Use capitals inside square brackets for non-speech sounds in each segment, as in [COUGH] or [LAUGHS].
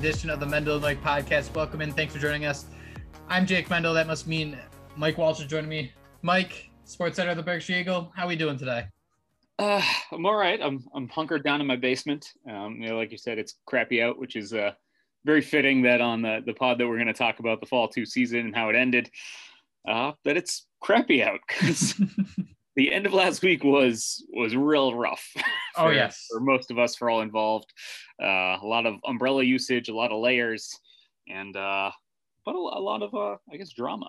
edition of the Mendel and Mike podcast. Welcome in. Thanks for joining us. I'm Jake Mendel. That must mean Mike Walsh is joining me. Mike, Sports Center of the Berkshire Eagle. How are we doing today? Uh, I'm all right. I'm I'm hunkered down in my basement. Um, you know, like you said, it's crappy out, which is uh, very fitting that on the the pod that we're going to talk about the fall two season and how it ended, uh, that it's crappy out because [LAUGHS] the end of last week was was real rough. [LAUGHS] Oh, for, oh yes, for most of us, for all involved. Uh, a lot of umbrella usage, a lot of layers, and uh, but a, a lot of uh, I guess drama.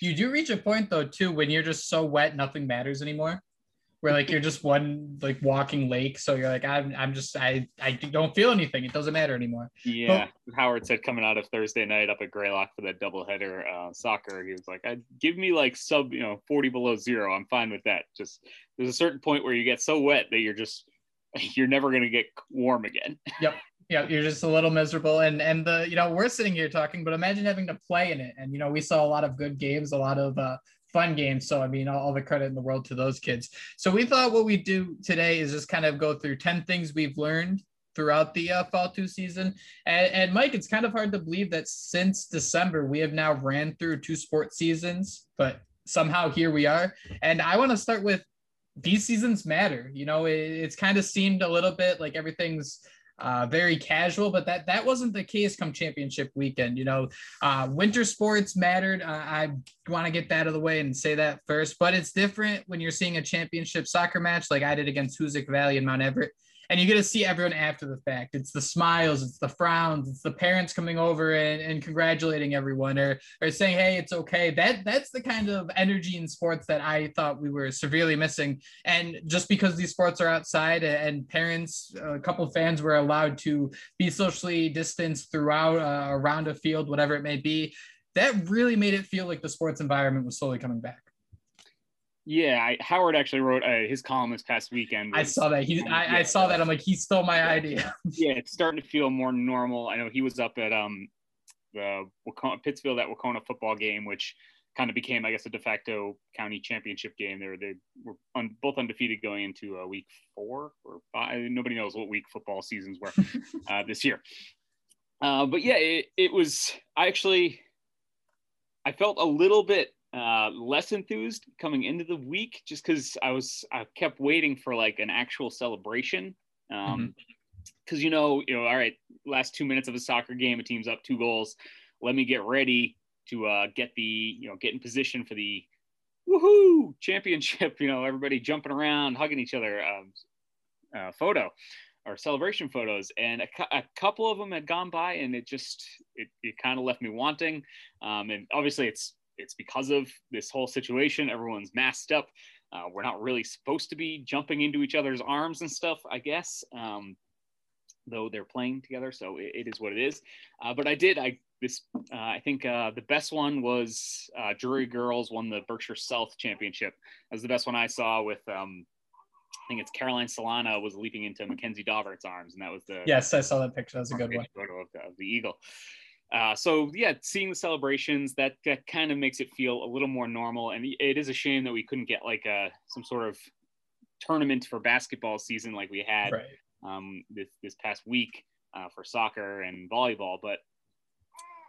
You do reach a point though too when you're just so wet, nothing matters anymore where like you're just [LAUGHS] one like walking lake so you're like i'm, I'm just i i don't feel anything. It doesn't matter anymore. Yeah. But, howard said coming out of thursday night up at greylock for that doubleheader uh, soccer he was like i give me like sub you know 40 below zero. I'm fine with that. Just there's a certain point where you get so wet that you're just [LAUGHS] you're never going to get warm again [LAUGHS] yep yeah, you're just a little miserable. And and the you know we're sitting here talking, but imagine having to play in it. And you know we saw a lot of good games, a lot of uh, fun games. So, I mean, all, all, the credit in the world to those kids. So, we thought what we'd do today is just kind of go through 10 things we've learned throughout the uh, fall two season. And, and, Mike, it's kind of hard to believe that since December, we have now ran through two sports seasons, but somehow here we are. And I want to start with these seasons matter. You know, it, it's kind of seemed a little bit like everything's uh, very casual, but that that wasn't the case come championship weekend. You know, uh, winter sports mattered. Uh, I want to get that out of the way and say that first, but it's different when you're seeing a championship soccer match like I did against Hoosac Valley and Mount Everett and you get to see everyone after the fact. It's the smiles, it's the frowns, it's the parents coming over and, and congratulating everyone or, or saying, hey, it's okay. That that's the kind of energy in sports that I thought we were severely missing. And just because these sports are outside and parents, a couple fans were allowed to be socially distanced throughout uh, around a field, whatever it may be, that really made it feel like the sports environment was slowly coming back. Yeah, I, Howard actually wrote uh, his column this past weekend. I saw that. He, I, I, saw that. I'm like, he stole my idea. [LAUGHS] yeah, it's starting to feel more normal. I know he was up at um the Wahconah, Pittsfield at Wahconah football game, which kind of became, I guess, a de facto county championship game. They were they were un, both undefeated going into uh, week four or five. Nobody knows what week football seasons were [LAUGHS] uh, this year. Uh, but yeah, it, it was. I actually, I felt a little bit uh, less enthused coming into the week just because I was I kept waiting for like an actual celebration. Um, because mm-hmm. you know you know all right last two minutes of a soccer game a team's up two goals let me get ready to uh, get the you know get in position for the woohoo championship [LAUGHS] you know everybody jumping around hugging each other um, uh, photo or celebration photos and a, a, couple of them had gone by and it just it, it kind of left me wanting um, and obviously it's it's because of this whole situation. Everyone's masked up. Uh, we're not really supposed to be jumping into each other's arms and stuff, I guess. Um, though they're playing together, so it, it is what it is. Uh, but I did. I this. Uh, I think uh, the best one was uh, Drury Girls won the Berkshire South Championship. That was the best one I saw with. Um, I think it's Caroline Solana was leaping into Mackenzie Daubert's arms, and that was the. Yes, I saw that picture. That was a good one. Photo of the, of the eagle. Uh, so yeah, seeing the celebrations that, that kind of makes it feel a little more normal. And it is a shame that we couldn't get like a some sort of tournament for basketball season like we had right. um, this this past week uh, for soccer and volleyball. But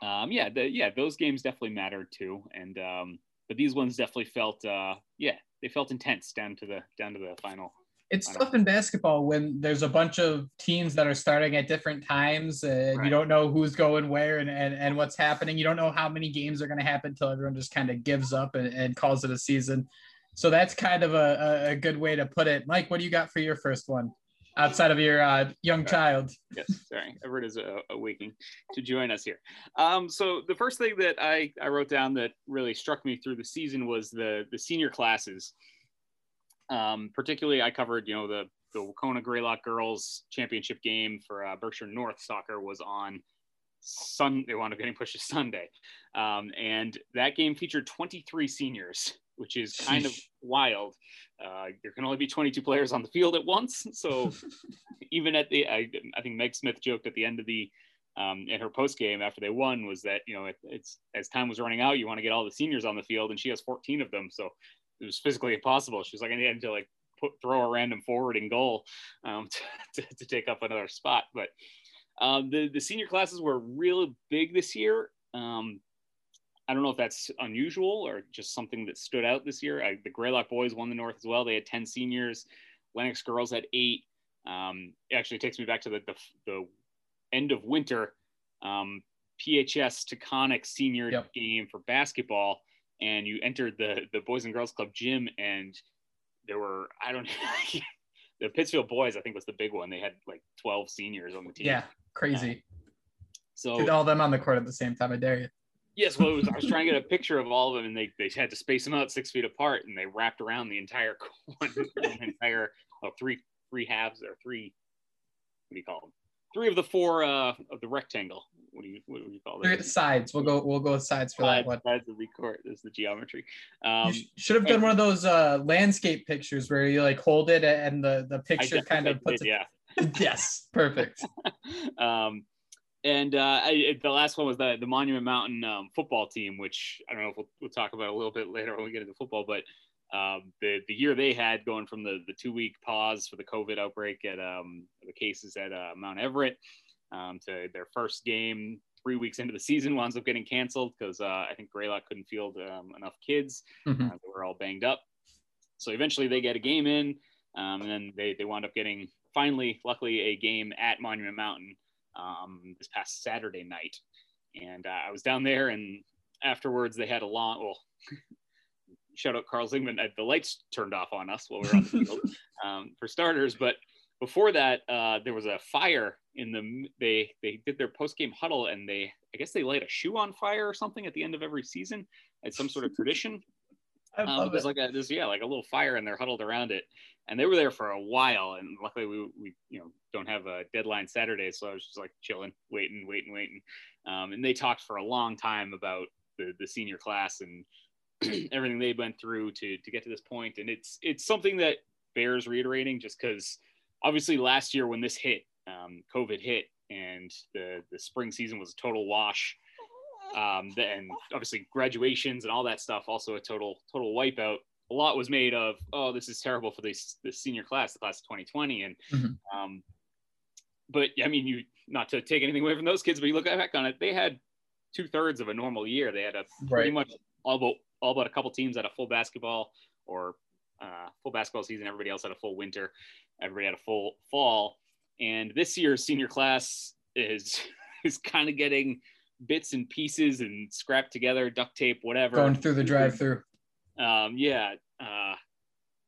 um, yeah, the, yeah, those games definitely mattered too. And um, but these ones definitely felt uh, yeah, they felt intense down to the down to the final it's tough in basketball when there's a bunch of teams that are starting at different times and right. you don't know who's going where and, and, and what's happening. You don't know how many games are going to happen until everyone just kind of gives up and, and, calls it a season. So that's kind of a, a good way to put it. Mike, what do you got for your first one outside of your uh, young child? Yes, sorry. Everett is uh, awaking to join us here. Um, so the first thing that I, I wrote down that really struck me through the season was the, the senior classes. Um, particularly, I covered, you know, the the Wahconah Greylock girls championship game for uh, Berkshire North soccer was on Sun. They wound up getting pushed to Sunday, um, and that game featured 23 seniors, which is kind of wild. Uh, there can only be 22 players on the field at once, [LAUGHS] so [LAUGHS] even at the, I, I, think Meg Smith joked at the end of the um, in her post game after they won was that you know it, it's as time was running out, you want to get all the seniors on the field, and she has 14 of them, so it was physically impossible. She was like, I need to like put throw a random forward in goal um, [LAUGHS] to, to, to, take up another spot. But um, the the senior classes were really big this year. Um, I don't know if that's unusual or just something that stood out this year. I, the Greylock boys won the North as well. They had ten seniors. Lenox girls had eight. Um, it actually takes me back to the the, the end of winter. Um, PHS Taconic senior yep. game for basketball, and you entered the the Boys and Girls Club gym, and there were I don't know, [LAUGHS] the Pittsfield boys I think was the big one. They had like twelve seniors on the team. Yeah, crazy. Um, so Did all them on the court at the same time. I dare you. Yes, well, was, I was trying to get a [LAUGHS] picture of all of them, and they, they had to space them out six feet apart, and they wrapped around the entire [LAUGHS] one, entire oh, three three halves or three. What do you call them? Three of the four uh, of the rectangle what do you what do you call it? Sides. We'll go we'll go with sides for sides, that one. Sides of the court is the geometry. Um, you should have done one of those uh, landscape pictures where you like hold it and the the picture kind of puts did, it. Yeah. [LAUGHS] yes, perfect. [LAUGHS] um, and uh, I, the last one was the the Monument Mountain um, football team, which I don't know if we'll, we'll talk about a little bit later when we get into football, but um, the the year they had going from the the two week pause for the COVID outbreak at um, the cases at uh, Mount Everett um, to their first game three weeks into the season winds up getting canceled because uh, I think Greylock couldn't field um, enough kids. Mm-hmm. Uh, they were all banged up. So eventually they get a game in, um, and then they, they wound up getting finally, luckily, a game at Monument Mountain um, this past Saturday night. And uh, I was down there, and afterwards they had a long, well, [LAUGHS] shout out Carl Zingman, uh, the lights turned off on us while we were on the field [LAUGHS] um, for starters. But before that, uh, there was a fire in the they they did their post game huddle and they I guess they light a shoe on fire or something at the end of every season. It's some sort of tradition. [LAUGHS] I um, there's like a this yeah like a little fire and they're huddled around it and they were there for a while and luckily we, we you know don't have a deadline Saturday so I was just like chilling waiting waiting waiting um, and they talked for a long time about the the senior class and [CLEARS THROAT] everything they went through to to get to this point and it's it's something that bears reiterating just because obviously last year when this hit um, COVID hit and the the spring season was a total wash. Um, then obviously graduations and all that stuff also a total total wipeout. A lot was made of oh this is terrible for this the senior class, the class of 2020, and mm-hmm. um, but I mean you not to take anything away from those kids, but you look back on it, they had two thirds of a normal year. They had a pretty right. much all but all but a couple teams had a full basketball or uh, full basketball season. Everybody else had a full winter. Everybody had a full fall. And this year's senior class is [LAUGHS] is kind of getting bits and pieces and scrapped together, duct tape, whatever. Going through the drive-through. Um, yeah, uh,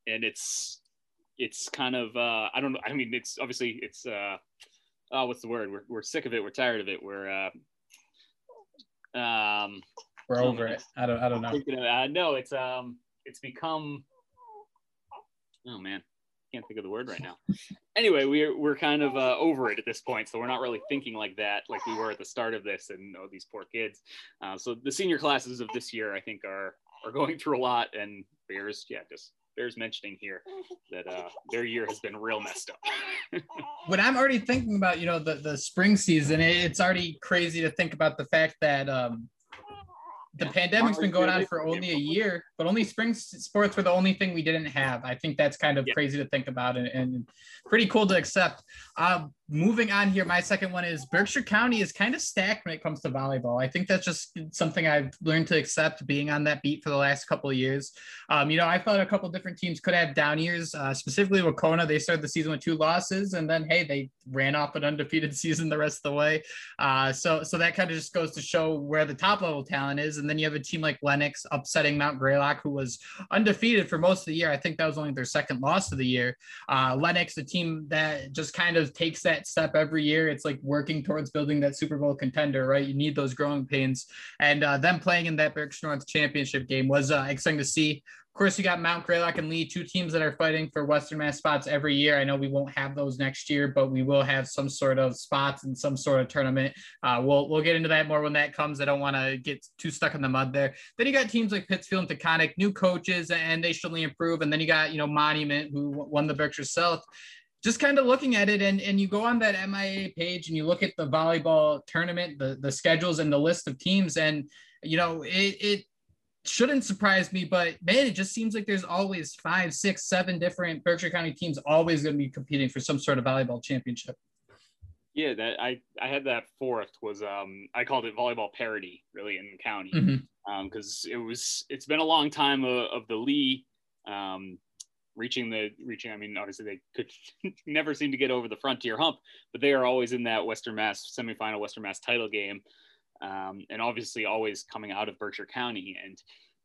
and it's it's kind of uh, I don't know. I mean, it's obviously it's uh, oh, what's the word? We're we're sick of it. We're tired of it. We're uh, um, we're over it. I don't I don't know. Of, uh, no, it's um, it's become. Oh man, can't think of the word right now. Anyway, we're we're kind of uh, over it at this point, so we're not really thinking like that, like we were at the start of this, and oh, these poor kids. Uh, so the senior classes of this year, I think, are are going through a lot, and Bears, yeah, just Bears mentioning here that uh, their year has been real messed up. [LAUGHS] when I'm already thinking about, you know, the the spring season, it's already crazy to think about the fact that um, the pandemic's been going on for only a year, but only spring sports were the only thing we didn't have. I think that's kind of yeah. crazy to think about and, and pretty cool to accept. Uh, moving on here, my second one is Berkshire County is kind of stacked when it comes to volleyball. I think that's just something I've learned to accept being on that beat for the last couple of years. Um, you know, I thought a couple different teams could have down years, uh, specifically Wahconah. They started the season with two losses, and then hey, they ran off an undefeated [LAUGHS] season the rest of the way. Uh, so, so that kind of just goes to show where the top level talent is. And then you have a team like Lenox upsetting Mount Greylock, who was undefeated for most of the year. I think that was only their second loss of the year. Uh, Lenox, the team that just kind of takes that that step every year. It's like working towards building that Super Bowl contender, right? You need those growing pains. And uh, them playing in that Berkshire North championship game was uh, exciting to see. Of course, you got Mount Greylock and Lee, two teams that are fighting for Western Mass spots every year. I know we won't have those next year, but we will have some sort of spots and some sort of tournament. Uh, we'll we'll get into that more when that comes. I don't want to get too stuck in the mud there. Then you got teams like Pittsfield and Taconic, new coaches, and they should only improve. And then you got you know Monument, who won the Berkshire South just kind of looking at it and, and you go on that MIAA page and you look at the volleyball tournament, the, the schedules and the list of teams. And, you know, it, it shouldn't surprise me, but man, it just seems like there's always five, six, seven different Berkshire County teams always going to be competing for some sort of volleyball championship. Yeah, that I I had that fourth was um I called it volleyball parity really in the county because mm-hmm. um, it was it's been a long time of, of the Lee um, reaching the reaching. I mean, obviously they could [LAUGHS] never seem to get over the frontier hump, but they are always in that Western Mass semifinal Western Mass title game, um, and obviously always coming out of Berkshire County. And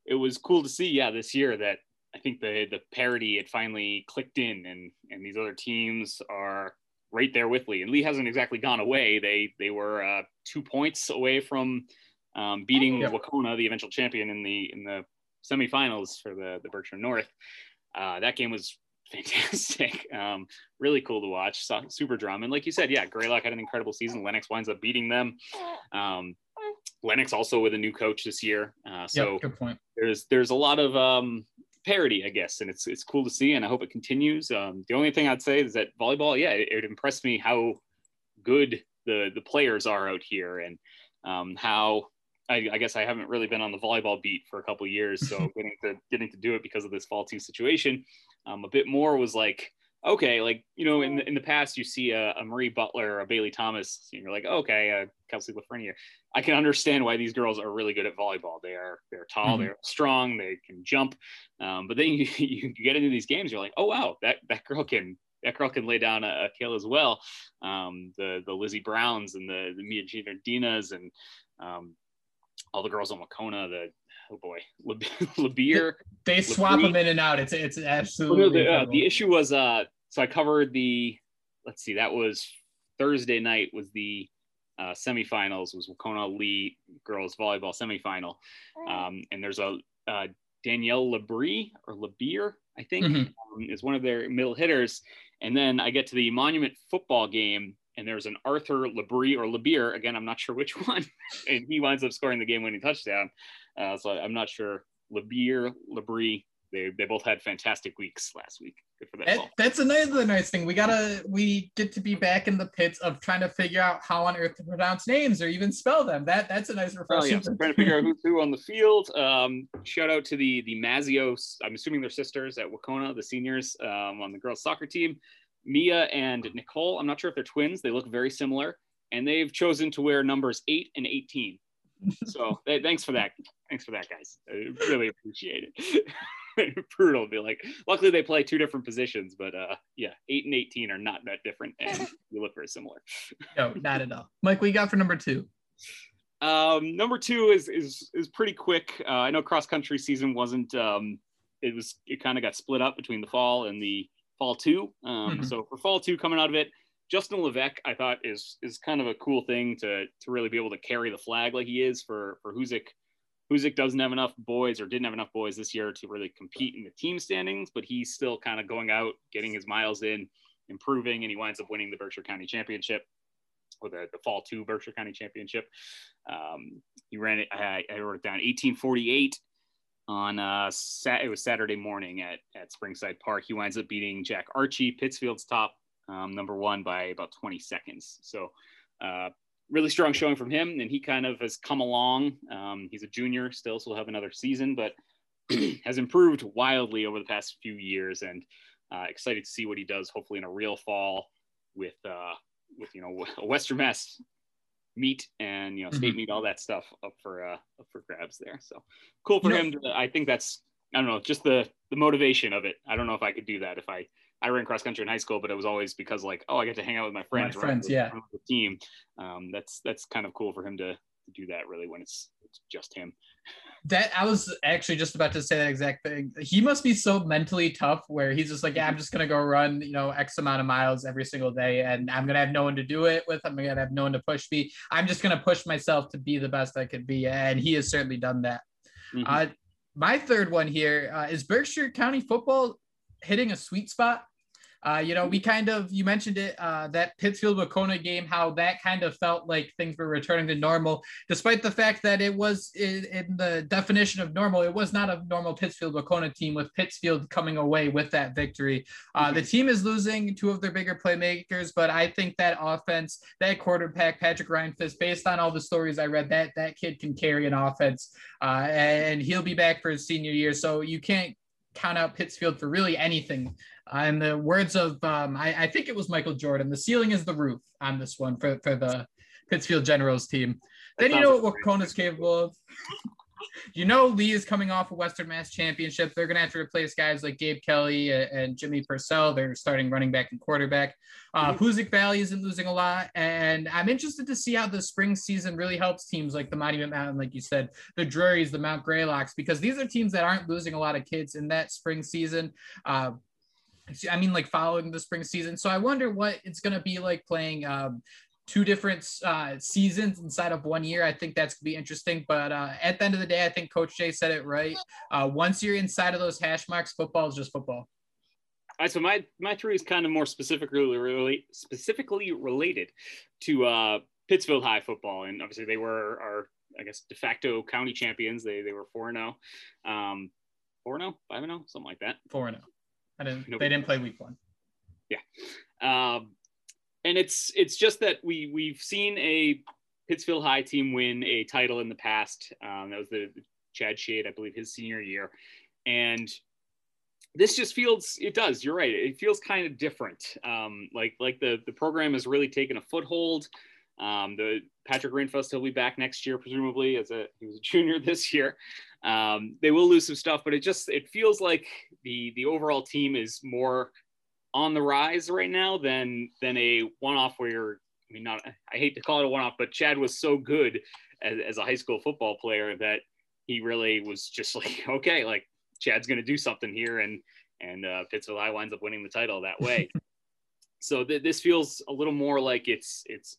it was cool to see, yeah, this year that I think the the parity had finally clicked in, and and these other teams are right there with Lee. And Lee hasn't exactly gone away. They they were uh, two points away from um, beating yep. Wahconah, the eventual champion in the in the semifinals for the the Berkshire North. Uh, that game was [LAUGHS] fantastic. Um, really cool to watch. So, super drama. And like you said, yeah, Greylock had an incredible season. Lenox winds up beating them. Um, Lenox also with a new coach this year. Uh, so yep, good point. There's there's a lot of um, parity, I guess, and it's it's cool to see, and I hope it continues. Um, the only thing I'd say is that volleyball, yeah, it, it impressed me how good the the players are out here, and um, how I, I, guess I haven't really been on the volleyball beat for a couple years, so [LAUGHS] getting to getting to do it because of this fall team situation, um, a bit more was like okay, like you know, in the, in the past you see a, a Marie Butler, or a Bailey Thomas, and you're like, okay, uh, Kelsey Lafreniere. I can understand why these girls are really good at volleyball. They are they're tall, mm-hmm. they're strong, they can jump. Um, but then [LAUGHS] you, you get into these games, you're like, oh wow, that that girl can that girl can lay down a, a kill as well. Um, the the Lizzie Browns and the the Mia Dinas and um, all the girls on Wahconah, the oh boy, Labier. [LAUGHS] They swap them in and out. It's it's absolutely. No, the, uh, the, issue was uh, so I covered the. Let's see, that was Thursday night. Was the uh, semifinals was Wahconah Lee girls volleyball semifinal, um, and there's a uh, Danielle Labrie or Labier, I think, mm-hmm. um, is one of their middle hitters. And then I get to the Monument football game, and there's an Arthur Labrie or Labier. Again, I'm not sure which [LAUGHS] one, and he winds up scoring the game-winning touchdown. Uh, so I'm not sure. Labier, Labrie, they, they both had fantastic weeks last week. Good for that. that's another nice thing. We gotta we get to be back in the pits of trying to figure out how on earth to pronounce names or even spell them. That that's a nice refreshing. Oh, yeah. trying to figure out who's [LAUGHS] who on the field. Um, shout out to the the Mazios. I'm assuming they're sisters at Wahconah, the seniors um, on the girls soccer team. Mia and Nicole. I'm not sure if they're twins. They look very similar, and they've chosen to wear numbers eight and 18 [LAUGHS] so thanks for that. Thanks for that, guys. I really appreciate it. [LAUGHS] Brutal be like. Luckily, they play two different positions, but uh, yeah, eight and eighteen are not that different, and you look very similar. [LAUGHS] no, not at all. Mike, what you got for number two? Um, number two is is is pretty quick. Uh, I know cross country season wasn't. Um, it was. It kind of got split up between the fall and the fall two. Um, mm-hmm. So for fall two coming out of it, Justin Levesque, I thought is is kind of a cool thing to to really be able to carry the flag like he is for for Hoosac. Hoosac doesn't have enough boys or didn't have enough boys this year to really compete in the team standings, but he's still kind of going out, getting his miles in, improving, and he winds up winning the Berkshire County Championship or the, the fall two Berkshire County Championship. Um, he ran it, I, I wrote it down, 1848 on uh, sat, it was Saturday morning at, at Springside Park. He winds up beating Jack Archie, Pittsfield's top um, number one by about 20 seconds. So uh, really strong showing from him, and he kind of has come along. Um, he's a junior still, so he'll have another season, but [CLEARS THROAT] has improved wildly over the past few years, and uh, excited to see what he does. Hopefully, in a real fall with uh, with you know a Western Mass meet and you know state mm-hmm. meet, all that stuff up for uh, up for grabs there. So cool for you him. Know, to, I think that's I don't know, just the the motivation of it. I don't know if I could do that if I I ran cross country in high school, but it was always because like, oh, I get to hang out with my friends, my friends, yeah, the team. Um, that's that's kind of cool for him to, to do that really when it's it's just him. That I was actually just about to say that exact thing. He must be so mentally tough where he's just like, yeah, I'm just gonna go run, you know, X amount of miles every single day, and I'm gonna have no one to do it with. I'm gonna have no one to push me. I'm just gonna push myself to be the best I could be, and he has certainly done that. Mm-hmm. Uh, my third one here uh, is Berkshire County football hitting a sweet spot Uh, you know, we kind of you mentioned it uh, that Pittsfield Wahconah game, how that kind of felt like things were returning to normal, despite the fact that it was in, in the definition of normal. It was not a normal Pittsfield Wahconah team with Pittsfield coming away with that victory. Uh, the team is losing two of their bigger playmakers, but I think that offense, that quarterback Patrick Reinfist, based on all the stories I read, that that kid can carry an offense, uh, and he'll be back for his senior year. So you can't count out Pittsfield for really anything. Uh, in the words of, um, I, I, think it was Michael Jordan, the ceiling is the roof on this one for, for the Pittsfield Generals team. Then you know what is capable of. You know Lee is coming off a Western Mass championship. They're going to have to replace guys like Gabe Kelly and Jimmy Purcell. They're starting running back and quarterback. Uh. Hoosac Valley isn't losing a lot, and I'm interested to see how the spring season really helps teams like the Monument Mountain, like you said, the Drurys, the Mount Greylocks, because these are teams that aren't losing a lot of kids in that spring season. Uh, I mean, like following the spring season. So I wonder what it's going to be like playing um, two different uh, seasons inside of one year. I think that's gonna be interesting. But uh, at the end of the day, I think Coach Jay said it right. Uh, once you're inside of those hash marks, football is just football. All right, so my my three is kind of more specifically relate, specifically related to uh, Pittsfield High football, and obviously they were our I guess de facto county champions. They they were four and zero, oh. um, four and zero, oh, five and zero, something like that. Four and zero. I didn't. Nope. They didn't play week one. Yeah. Um, and it's it's just that we we've seen a Pittsfield High team win a title in the past. Um, that was the, Chad Shade, I believe, his senior year, and this just feels it does. You're right. It feels kind of different. Um, like like the the program has really taken a foothold. Um, the Patrick Reinfist will be back next year, presumably as a he was a [LAUGHS] junior this year. Um, they will lose some stuff, but it just it feels like the the overall team is more on the rise right now than than a one-off where you're I mean not I hate to call it a one-off, but Chad was so good as, as a high school football player that he really was just [LAUGHS] like, okay, like Chad's gonna do something here and and uh, Pittsfield High winds up winning the title that way. [LAUGHS] so th- this feels a little more like it's it's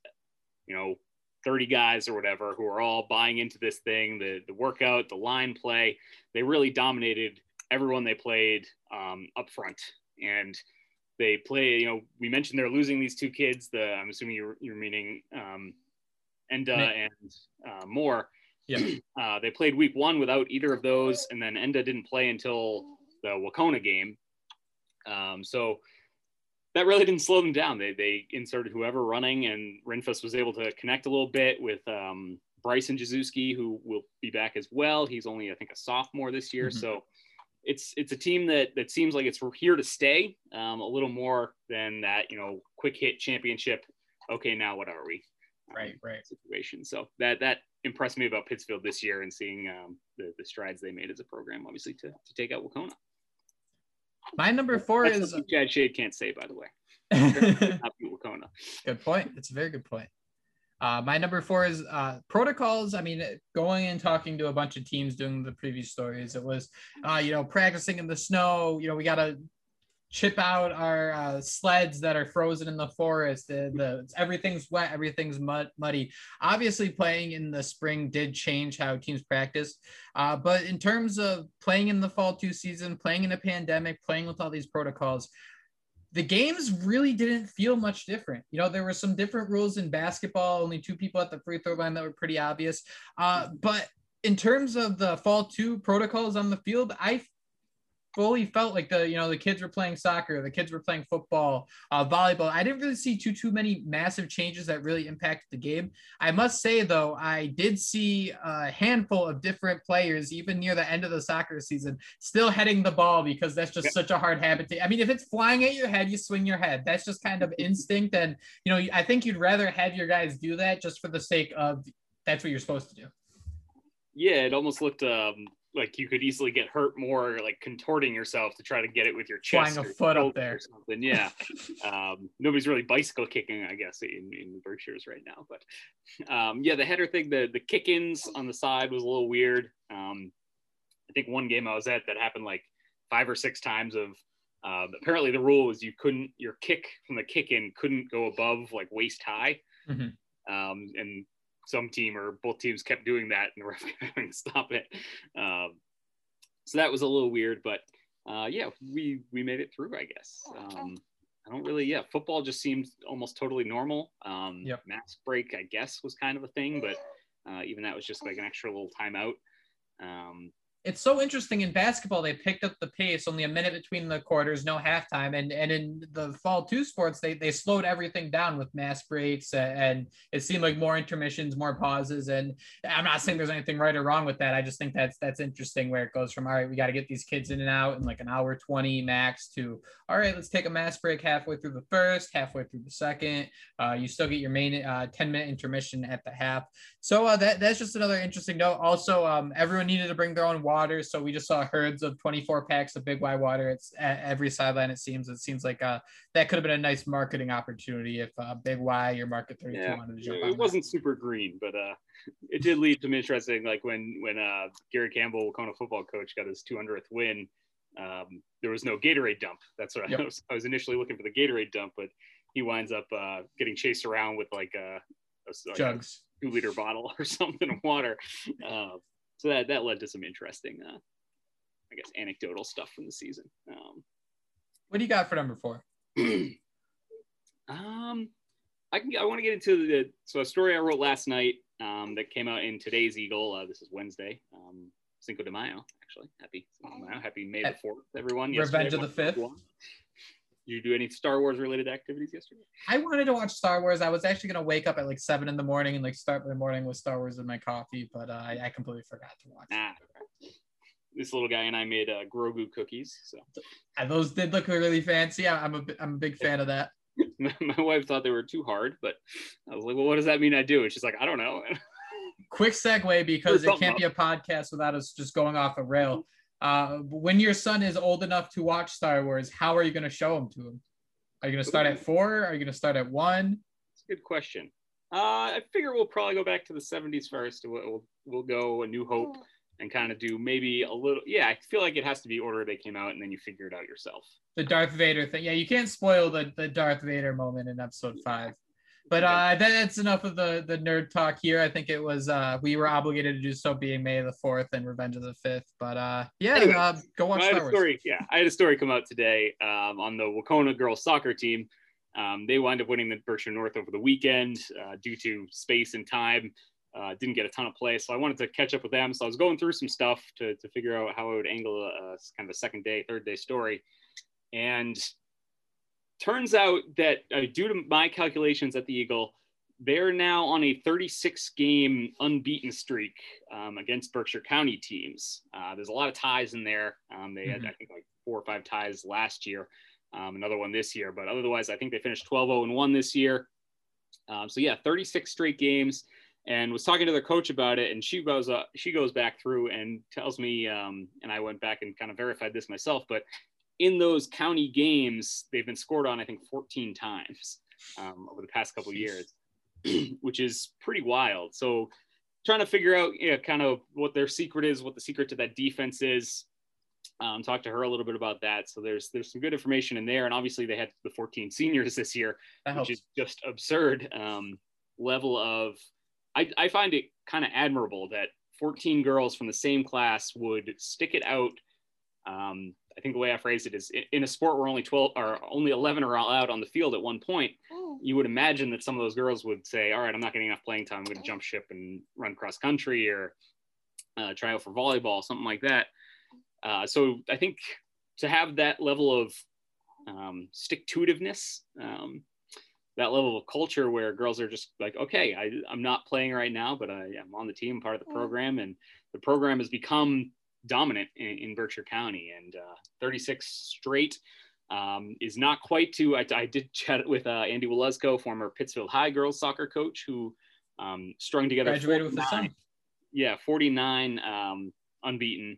you know 30 guys or whatever who are all buying into this thing the the workout the line play they really dominated everyone they played um, up front and they play, you know, we mentioned they're losing these two kids. The I'm assuming you're, you're meaning um, Enda and uh, Moore. Yeah. [CLEARS THROAT] Uh, they played week one without either of those, and then Enda didn't play until the Wahconah game. Um, so that really didn't slow them down. They they inserted whoever running, and Reinfist was able to connect a little bit with um, Bryson Jazuski, who will be back as well. He's only I think a sophomore this year, mm-hmm. so it's it's a team that that seems like it's here to stay um, a little more than that you know quick hit championship okay now what are we? Um, right right. situation. So that that impressed me about pittsfield this year and seeing um, the, the strides they made as a program obviously to, to take out Wahconah. my number four That's is chad shade can't say by the way. [LAUGHS] Good point. It's a very good point uh, my number four is uh, protocols. I mean, going and talking to a bunch of teams doing the previous stories, it was, uh, you know, practicing in the snow. You know, we got to chip out our uh, sleds that are frozen in the forest. The, the everything's wet, everything's mud, muddy. Obviously, playing in the spring did change how teams practice. Uh, but in terms of playing in the fall two season, playing in a pandemic, playing with all these protocols, the games really didn't feel much different. You know, there were some different rules in basketball, only two people at the free throw line that were pretty obvious. Uh, but in terms of the fall two protocols on the field, I fully felt like the you know the kids were playing soccer, the kids were playing football, uh, volleyball. I didn't really see too too many massive changes that really impacted the game. I must say though, I did see a handful of different players even near the end of the soccer season still heading the ball because that's just such a hard habit. To, I mean, if it's flying at your head, you swing your head. That's just kind of instinct, and you know I think you'd rather have your guys do that just for the sake of that's what you're supposed to do. Yeah, it almost looked um, like you could easily get hurt more like contorting yourself to try to get it with your chest flying a foot up there. or something yeah. [LAUGHS] Um, nobody's really bicycle kicking i guess in, in the berkshires right now but um, yeah the header thing the the kick-ins on the side was a little weird. Um, i think one game i was at that happened like five or six times of uh, apparently the rule was you couldn't your kick from the kick in couldn't go above like waist high. Mm-hmm. um, and some team or both teams kept doing that and [LAUGHS] the ref having to stop it. Um, so that was a little weird, but uh, yeah, we we made it through, I guess. Um, I don't really, yeah, football just seems almost totally normal. Um, yep. Max break, I guess, was kind of a thing, but uh, even that was just like an extra little timeout. Um, it's so interesting in basketball they picked up the pace only a minute between the quarters no halftime. And and in the fall two sports they they slowed everything down with mass breaks and it seemed like more intermissions more pauses. And i'm not saying there's anything right or wrong with that. I just think that's that's interesting where it goes from all right we got to get these kids in and out in like an hour 20 max to all right let's take a mass break halfway through the first halfway through the second. Uh, you still get your main uh, 10 minute intermission at the half. So uh, that that's just another interesting note. Also um, everyone needed to bring their own water. So we just saw herds of 24 packs of Big Y water. It's at every sideline. It seems. It seems like uh, that could have been a nice marketing opportunity if uh, Big Y or Market 32 yeah, wanted to jump. It wasn't super green, but uh, it did lead to some interesting. Like when when uh, Gary Campbell, Wahconah football coach, got his 200th win. Um, there was no Gatorade dump. That's what yep. I, was, I was initially looking for the Gatorade dump, but he winds up uh, getting chased around with like a, a jugs, a two liter bottle [LAUGHS] or something of water. Uh, so that that led to some interesting, uh, I guess, anecdotal stuff from the season. Um, what do you got for number four? [CLEARS THROAT] um, I can I want to get into the so a story I wrote last night um, that came out in today's Eagle. Uh, this is Wednesday, um, Cinco de Mayo. Actually, happy Cinco de Mayo. Happy May the Fourth, everyone. Revenge of the Fifth. Did you do any Star Wars related activities yesterday? I wanted to watch Star Wars. I was actually gonna wake up at like seven in the morning and like start my morning with Star Wars in my coffee, but uh, I, I, completely forgot to watch. Nah. This little guy and I made uh, Grogu cookies. So and those did look really fancy. I'm a I'm a big fan of that. [LAUGHS] my wife thought they were too hard, but I was like, "Well, what does that mean I do?" And she's like, "I don't know." [LAUGHS] Quick segue because it can't up. be a podcast without us just going off a rail. Uh, when your son is old enough to watch Star Wars, how are you going to show him to him? Are you going to start at four? Are you going to start at one? It's a good question. Uh, I figure we'll probably go back to the 70s first. We'll, we'll, we'll go A New Hope and kind of do maybe a little. Yeah, I feel like it has to be order they came out and then you figure it out yourself. The Darth Vader thing. Yeah, you can't spoil the, the Darth Vader moment in episode five. But uh, that's enough of the the nerd talk here. I think it was uh, we were obligated to do so, being May the fourth and Revenge of the Fifth. But uh, yeah, anyway, uh, go watch Star Wars. Story, yeah, I had a story come out today um, on the Wahconah girls soccer team. Um, they wound up winning the Berkshire North over the weekend uh, due to space and time. Uh, didn't get a ton of play, so I wanted to catch up with them. So I was going through some stuff to, to figure out how I would angle a, a kind of a second day, third day story. And turns out that uh, due to my calculations at the Eagle, they're now on a 36 game unbeaten streak um, against Berkshire County teams. Uh, there's a lot of ties in there. Um, they mm-hmm. had, I think, like four or five ties last year, um, another one this year. But otherwise, I think they finished 12 0 and 1 this year. Um, so, yeah, 36 straight games. And was talking to their coach about it, and she goes uh, she goes back through and tells me, um, and I went back and kind of verified this myself, but in those county games, they've been scored on, I think, 14 times um, over the past couple years, [CLEARS THROAT] which is pretty wild. So, trying to figure out, you know, kind of what their secret is, what the secret to that defense is. Um, talk to her a little bit about that. So there's there's some good information in there, and obviously they had the 14 seniors this year, that which helps. is just absurd um, level of. I, I find it kind of admirable that 14 girls from the same class would stick it out um, I think the way I phrased it is in a sport where only 12 or only 11 are allowed on the field at one point, oh. you would imagine that some of those girls would say, all right, I'm not getting enough playing time. I'm going to jump ship and run cross country or uh, try out for volleyball, something like that. Uh, so I think to have that level of um, stick to itiveness, um, that level of culture where girls are just like, okay, I, I'm not playing right now, but I, am on the team, part of the program. And the program has become dominant in, in Berkshire County, and uh, 36 straight um, is not quite to. I, I did [LAUGHS] chat with uh, Andy Walesko, former Pittsfield High girls soccer coach, who um, strung together. Graduated with the son. Yeah, 49 um, unbeaten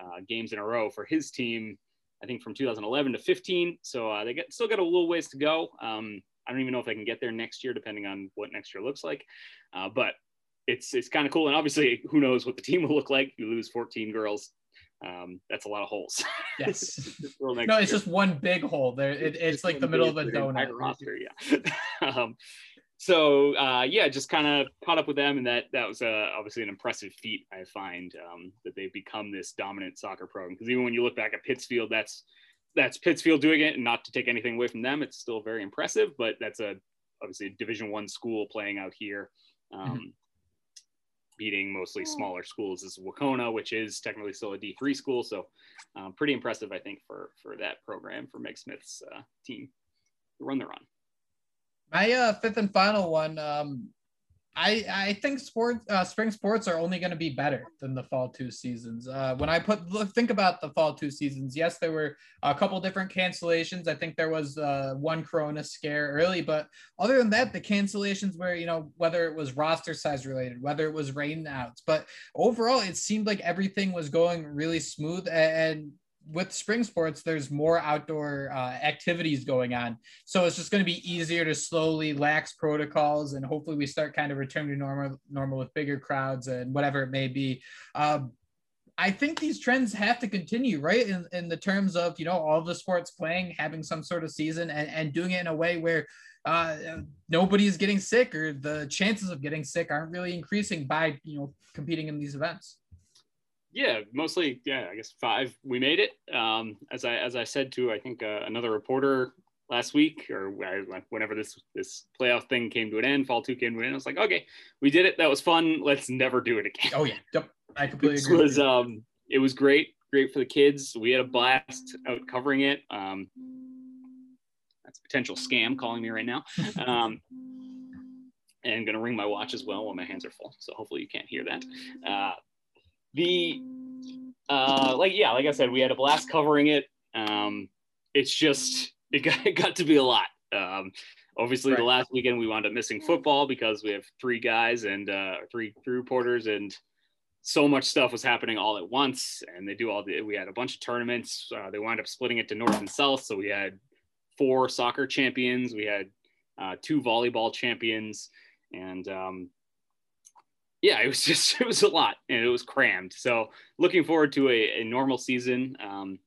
uh, games in a row for his team. I think from 2011 to 15. So uh, they get still got a little ways to go. Um, I don't even know if they can get there next year, depending on what next year looks like. Uh, but it's it's kind of cool. And obviously, who knows what the team will look like? You lose 14 girls. Um, that's a lot of holes. [LAUGHS] Yes. no, it's year. just one big hole. There, it, it's, like the middle of a donut. Roster, yeah. [LAUGHS] um, so uh, yeah, just kind of caught up with them, and that that was uh, obviously an impressive feat. I find um, that they've become this dominant soccer program because even when you look back at Pittsfield, that's that's Pittsfield doing it, and not to take anything away from them, it's still very impressive. But that's a obviously a Division One school playing out here, um, mm-hmm. Beating mostly smaller schools. This is Wahconah, which is technically still a D three school, so um, pretty impressive, I think, for for that program for Meg Smith's uh, team to run their run. My uh, fifth and final one. Um, I I think sports uh, spring sports are only going to be better than the fall two seasons. Uh, when I put think about the fall two seasons, yes, there were a couple different cancellations. I think there was uh, one Corona scare early, but other than that, the cancellations were you know whether it was roster size related, whether it was rainouts, but overall it seemed like everything was going really smooth and with spring sports, there's more outdoor uh, activities going on. So it's just going to be easier to slowly lax protocols, and hopefully we start kind of returning to normal, normal with bigger crowds and whatever it may be. Um, I think these trends have to continue, right? In, in the terms of you know all the sports playing, having some sort of season, and, and doing it in a way where uh, nobody's getting sick or the chances of getting sick aren't really increasing by you know competing in these events yeah, mostly, yeah, I guess five. We made it. Um, as I as I said to I think uh, another reporter last week or whenever this this playoff thing came to an end, fall two came to an end. I was like, okay, we did it. That was fun. Let's never do it again. Oh yeah, yep. I completely agree. Was um, it was great, great for the kids. We had a blast out covering it. Um, that's a potential scam calling me right now. [LAUGHS] Um, and gonna ring my watch as well while my hands are full. So hopefully you can't hear that. Uh, the uh, like yeah, like I said, we had a blast covering it. Um, it's just it got, it got to be a lot. Um, obviously, right. the last weekend we wound up missing football because we have three guys and uh, three three reporters, and so much stuff was happening all at once. And they do all the we had a bunch of tournaments. Uh, they wound up splitting it to north and south, so we had four soccer champions, we had uh, two volleyball champions, and um, yeah, it was [LAUGHS] just it was a lot and it was crammed. So looking forward to a, a normal season. Um,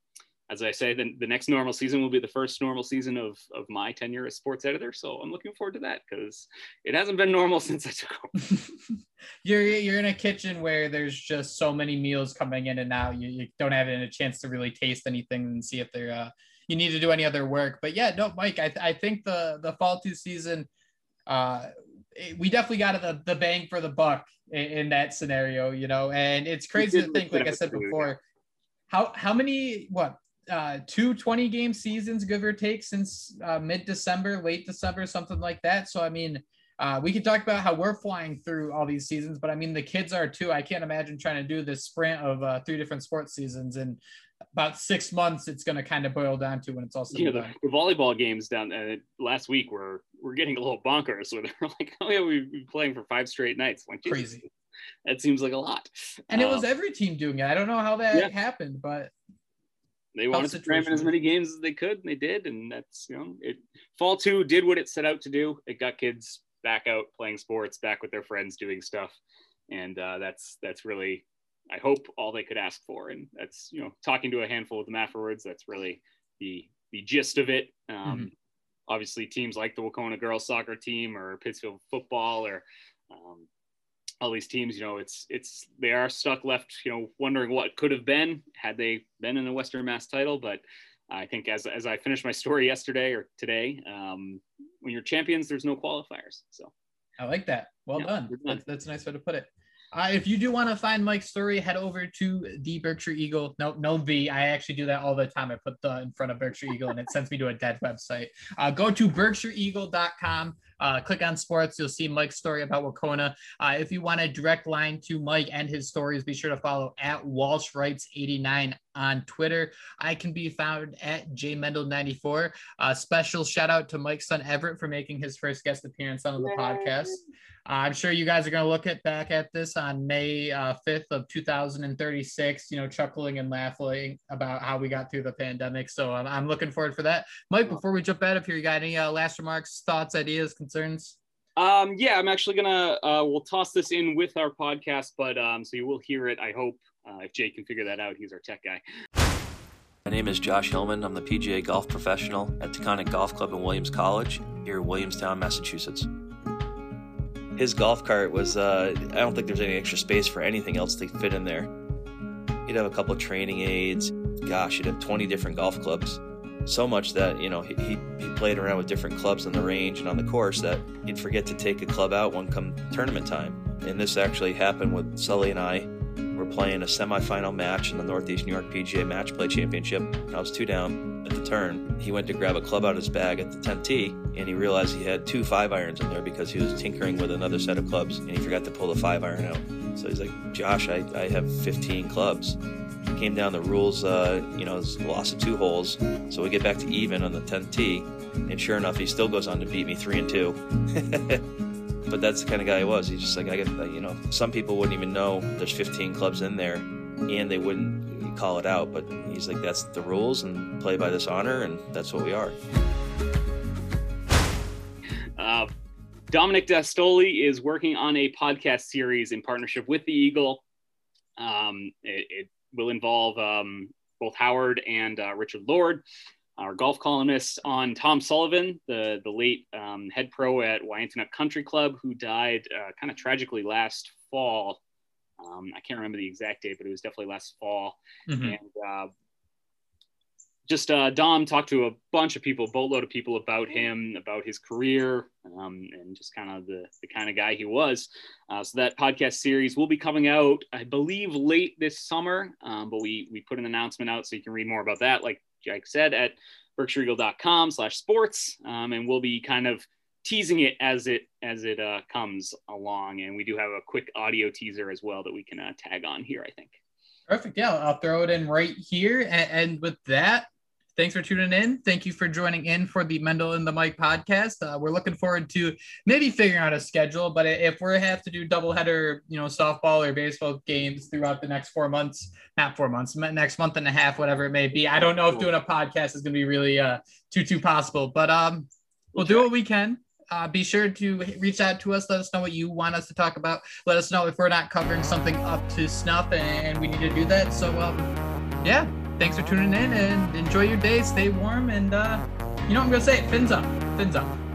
as I say, the, the next normal season will be the first normal season of, of my tenure as sports editor. So I'm looking forward to that because it hasn't been normal [LAUGHS] since I took over. [LAUGHS] you're you're in a kitchen where there's just so many meals coming in and out. You, you don't have a chance to really taste anything and see if they're uh, you need to do any other work. But yeah, no, Mike, I, I think the the fall two season uh, we definitely got the, the bang for the buck in, in that scenario, you know, and it's crazy to think, like I said before, how, how many, what, uh, two 20 game seasons, give or take, since uh, mid December, late December, something like that. So, I mean, uh, we can talk about how we're flying through all these seasons, but I mean, the kids are too. I can't imagine trying to do this sprint of uh, three different sports seasons and about six months it's going to kind of boil down to when it's all yeah, the, the, volleyball games down uh, last week were we're getting a little bonkers where they're [LAUGHS] like oh yeah we've been playing for five straight nights. Like crazy. that seems like a lot. And it was um, every team doing it. I don't know how that yeah. happened but they wanted to cram in as many games as they could and they did and that's you know it fall two did what it set out to do. It got kids back out playing sports back with their friends doing stuff and uh, that's that's really I hope all they could ask for. And that's, you know, talking to a handful of them afterwards, that's really the, the gist of it. Um, mm-hmm. Obviously, teams like the Wahconah girls soccer team or Pittsfield football or um, all these teams, you know, it's, it's, they are stuck left, you know, wondering what could have been had they been in the Western Mass title. But I think as, as I finished my story yesterday or today, um, when you're champions, there's no qualifiers. So I like that. Well yeah, done. That's, that's a nice way to put it. Uh, if you do want to find Mike's story, head over to the Berkshire Eagle. No, no the. I actually do that all the time. I put the in front of Berkshire Eagle and it sends me to a dead website. Uh, go to berkshireeagle.com. Uh, click on sports. You'll see Mike's story about Wahconah. Uh, if you want a direct line to Mike and his stories, be sure to follow at Walsh Writes 89 on Twitter. I can be found at jmendel94. Uh, special shout out to Mike's son Everett for making his first guest appearance on the Yay. podcast. I'm sure you guys are going to look at back at this on May uh, 5th of 2036, you know, chuckling and laughing about how we got through the pandemic. So um, I'm looking forward for that. Mike, before we jump out of here, you got any uh, last remarks, thoughts, ideas, concerns? Um, yeah, I'm actually gonna uh, we'll toss this in with our podcast, but um, so you will hear it. I hope uh, if Jake can figure that out, he's our tech guy. My name is Josh Hillman. I'm the PGA golf professional at Taconic Golf Club in Williams College here in Williamstown, Massachusetts his golf cart was uh, i don't think there's any extra space for anything else to fit in there he'd have a couple of training aids gosh he'd have 20 different golf clubs so much that you know he, he, played around with different clubs on the range and on the course that he'd forget to take a club out when come tournament time. And this actually happened with Sully and I. We're playing a semifinal match in the Northeast New York PGA Match Play Championship. And I was two down at the turn. He went to grab a club out of his bag at the 10 tee, and he realized he had two five irons in there because he was tinkering with another set of clubs, and he forgot to pull the five iron out. So he's like, Josh, I, I have 15 clubs came down the rules, uh, you know, loss of two holes. So we get back to even on the 10th tee, and sure enough, he still goes on to beat me three and two. [LAUGHS] but that's the kind of guy he was. He's just like, I get, you know, some people wouldn't even know there's 15 clubs in there, and they wouldn't call it out. But he's like, that's the rules, and play by this honor, and that's what we are. Uh, Dominic D'Astoli is working on a podcast series in partnership with the Eagle. Um, it, it, will involve um, both Howard and uh, Richard Lord, our golf columnists, on Tom Sullivan, the, the late um, head pro at Wyandotte Country Club, who died uh, kind of tragically last fall. Um, I can't remember the exact date, but it was definitely last fall. Mm-hmm. And uh, just uh, Dom talked to a bunch of people, boatload of people about him, about his career, um, and just kind of the, the kind of guy he was. Uh, so that podcast series will be coming out, I believe, late this summer. Um, but we we put an announcement out so you can read more about that, like Jake said, at berkshireeagle.com slash sports. Um, and we'll be kind of teasing it as it as it uh, comes along. And we do have a quick audio teaser as well that we can uh, tag on here, I think. Perfect. Yeah, I'll throw it in right here. And, and with that, thanks for tuning in. Thank you for joining in for the Mendel and the Mike podcast. Uh, we're looking forward to maybe figuring out a schedule, but if we have to do doubleheader, you know, softball or baseball games throughout the next four months, not four months, next month and a half, whatever it may be, I don't know if doing a podcast is going to be really uh, too too possible, but um, we'll do what we can. Uh, be sure to reach out to us. Let us know what you want us to talk about. Let us know if we're not covering something up to snuff and we need to do that. So, um, yeah, thanks for tuning in and enjoy your day. Stay warm and uh, you know what I'm gonna say? Fins up. Fins up.